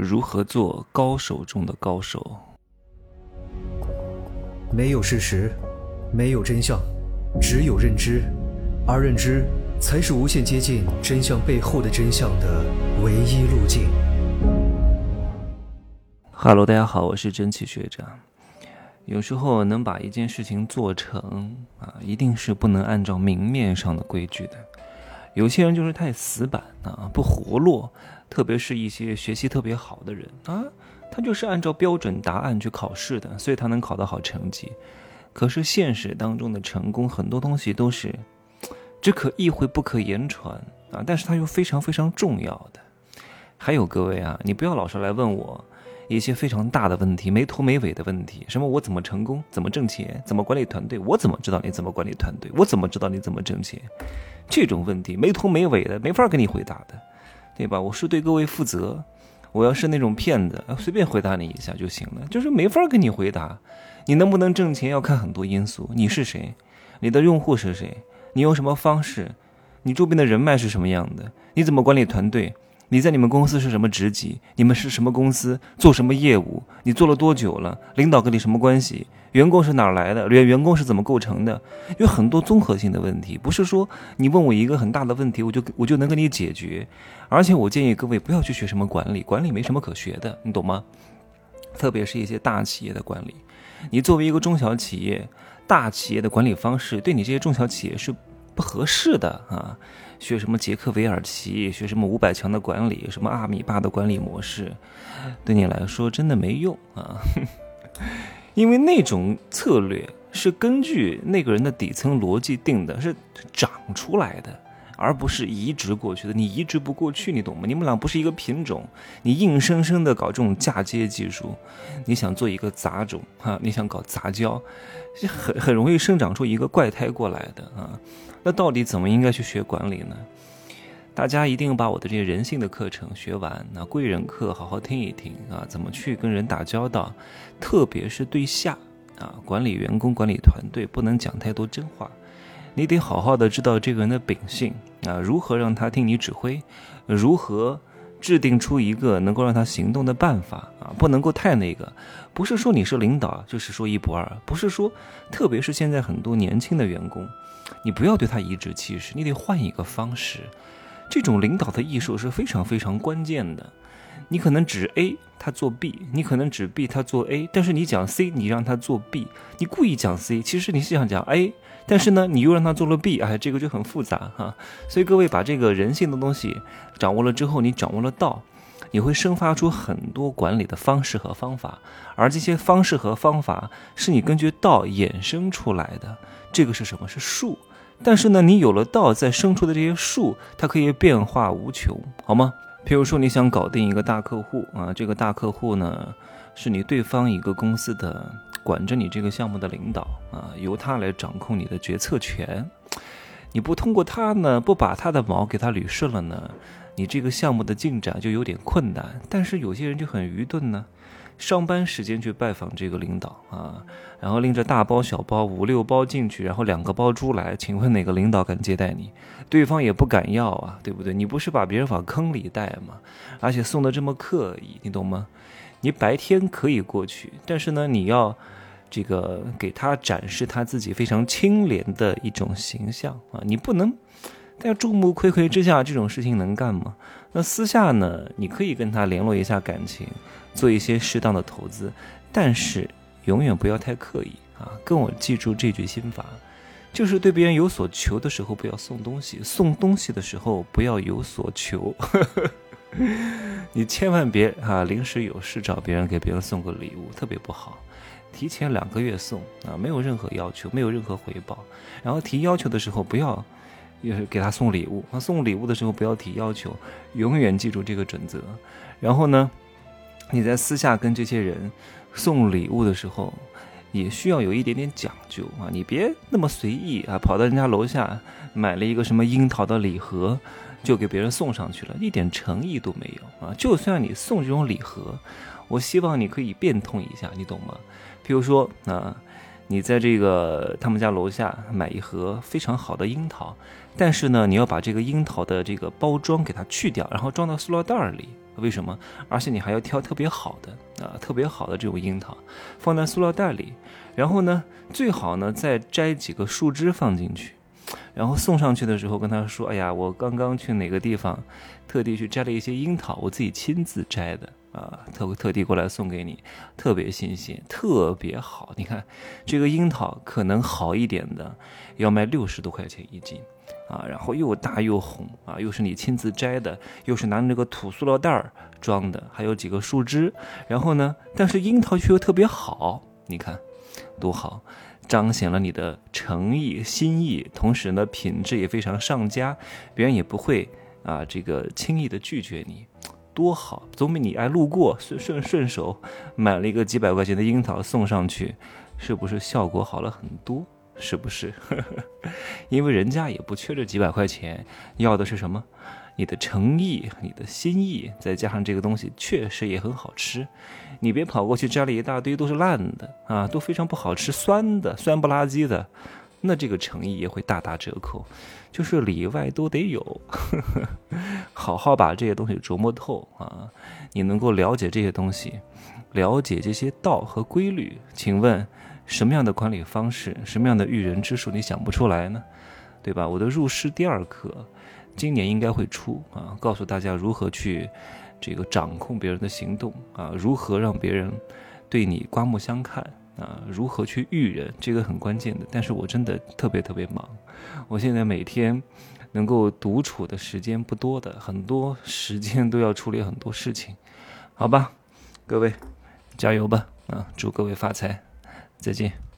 如何做高手中的高手。没有事实，没有真相，只有认知，而认知才是无限接近真相背后的真相的唯一路径。哈喽，大家好，我是蒸汽学长。有时候能把一件事情做成啊，一定是不能按照明面上的规矩的。有些人就是太死板啊，不活络，特别是一些学习特别好的人啊。他就是按照标准答案去考试的，所以他能考得好成绩。可是现实当中的成功，很多东西都是只可意会不可言传啊，但是它又非常非常重要的。还有各位啊，你不要老是来问我一些非常大的问题、没头没尾的问题，什么我怎么成功、怎么挣钱、怎么管理团队？我怎么知道你怎么管理团队？我怎么知道你怎么挣钱？这种问题没头没尾的，没法给你回答的，对吧？我是对各位负责。我要是那种骗子，随便回答你一下就行了，就是没法跟你回答。你能不能挣钱要看很多因素，你是谁，你的用户是谁，你用什么方式，你周边的人脉是什么样的，你怎么管理团队。你在你们公司是什么职级？你们是什么公司？做什么业务？你做了多久了？领导跟你什么关系？员工是哪来的？员员工是怎么构成的？有很多综合性的问题，不是说你问我一个很大的问题，我就我就能给你解决。而且我建议各位不要去学什么管理，管理没什么可学的，你懂吗？特别是一些大企业的管理，你作为一个中小企业，大企业的管理方式对你这些中小企业是合适的啊。学什么杰克韦尔奇，学什么五百强的管理，什么阿米巴的管理模式，对你来说真的没用啊！因为那种策略是根据那个人的底层逻辑定的，是长出来的，而不是移植过去的。你移植不过去，你懂吗？你们俩不是一个品种，你硬生生的搞这种嫁接技术，你想做一个杂种哈？你想搞杂交，很很容易生长出一个怪胎过来的啊！那到底怎么应该去学管理呢？大家一定把我的这些人性的课程学完，那贵人课好好听一听啊，怎么去跟人打交道，特别是对下啊，管理员工、管理团队不能讲太多真话，你得好好的知道这个人的秉性啊，如何让他听你指挥，如何制定出一个能够让他行动的办法啊，不能够太那个，不是说你是领导就是说一不二，不是说，特别是现在很多年轻的员工。你不要对他颐指气使，你得换一个方式。这种领导的艺术是非常非常关键的。你可能指 A，他做 B；你可能指 B，他做 A。但是你讲 C，你让他做 B，你故意讲 C，其实你是想讲 A，但是呢，你又让他做了 B，哎，这个就很复杂哈。所以各位把这个人性的东西掌握了之后，你掌握了道，你会生发出很多管理的方式和方法，而这些方式和方法是你根据道衍生出来的。这个是什么？是术。但是呢，你有了道，再生出的这些术，它可以变化无穷，好吗？譬如说，你想搞定一个大客户啊，这个大客户呢，是你对方一个公司的管着你这个项目的领导啊，由他来掌控你的决策权。你不通过他呢，不把他的毛给他捋顺了呢，你这个项目的进展就有点困难。但是有些人就很愚钝呢。上班时间去拜访这个领导啊，然后拎着大包小包五六包进去，然后两个包猪来，请问哪个领导敢接待你？对方也不敢要啊，对不对？你不是把别人往坑里带吗？而且送的这么刻意，你懂吗？你白天可以过去，但是呢，你要这个给他展示他自己非常清廉的一种形象啊，你不能在众目睽睽之下这种事情能干吗？那私下呢，你可以跟他联络一下感情。做一些适当的投资，但是永远不要太刻意啊！跟我记住这句心法，就是对别人有所求的时候不要送东西，送东西的时候不要有所求。你千万别啊，临时有事找别人给别人送个礼物，特别不好。提前两个月送啊，没有任何要求，没有任何回报。然后提要求的时候不要，也是给他送礼物。他送礼物的时候不要提要求，永远记住这个准则。然后呢？你在私下跟这些人送礼物的时候，也需要有一点点讲究啊！你别那么随意啊，跑到人家楼下买了一个什么樱桃的礼盒，就给别人送上去了，一点诚意都没有啊！就算你送这种礼盒，我希望你可以变通一下，你懂吗？譬如说啊，你在这个他们家楼下买一盒非常好的樱桃，但是呢，你要把这个樱桃的这个包装给它去掉，然后装到塑料袋里。为什么？而且你还要挑特别好的啊，特别好的这种樱桃，放在塑料袋里，然后呢，最好呢再摘几个树枝放进去，然后送上去的时候跟他说：“哎呀，我刚刚去哪个地方，特地去摘了一些樱桃，我自己亲自摘的。”啊，特特地过来送给你，特别新鲜，特别好。你看，这个樱桃可能好一点的，要卖六十多块钱一斤，啊，然后又大又红，啊，又是你亲自摘的，又是拿那个土塑料袋儿装的，还有几个树枝，然后呢，但是樱桃却又特别好，你看，多好，彰显了你的诚意心意，同时呢，品质也非常上佳，别人也不会啊，这个轻易的拒绝你。多好，总比你爱路过顺顺顺手买了一个几百块钱的樱桃送上去，是不是效果好了很多？是不是？因为人家也不缺这几百块钱，要的是什么？你的诚意，你的心意，再加上这个东西确实也很好吃。你别跑过去摘了一大堆都是烂的啊，都非常不好吃，酸的，酸不拉几的。那这个诚意也会大打折扣，就是里外都得有，好好把这些东西琢磨透啊！你能够了解这些东西，了解这些道和规律，请问什么样的管理方式，什么样的育人之术，你想不出来呢？对吧？我的入师第二课，今年应该会出啊，告诉大家如何去这个掌控别人的行动啊，如何让别人对你刮目相看。啊，如何去育人，这个很关键的。但是我真的特别特别忙，我现在每天能够独处的时间不多的，很多时间都要处理很多事情，好吧，各位加油吧，啊，祝各位发财，再见。